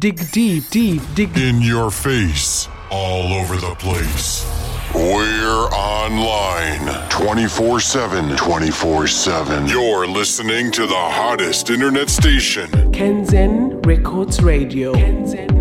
dig deep, deep, dig In your face, all over the place. We're online 24 7. 24 7. You're listening to the hottest internet station. Kanzen Records Radio. Kanzen.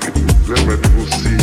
jamais, jamais possible.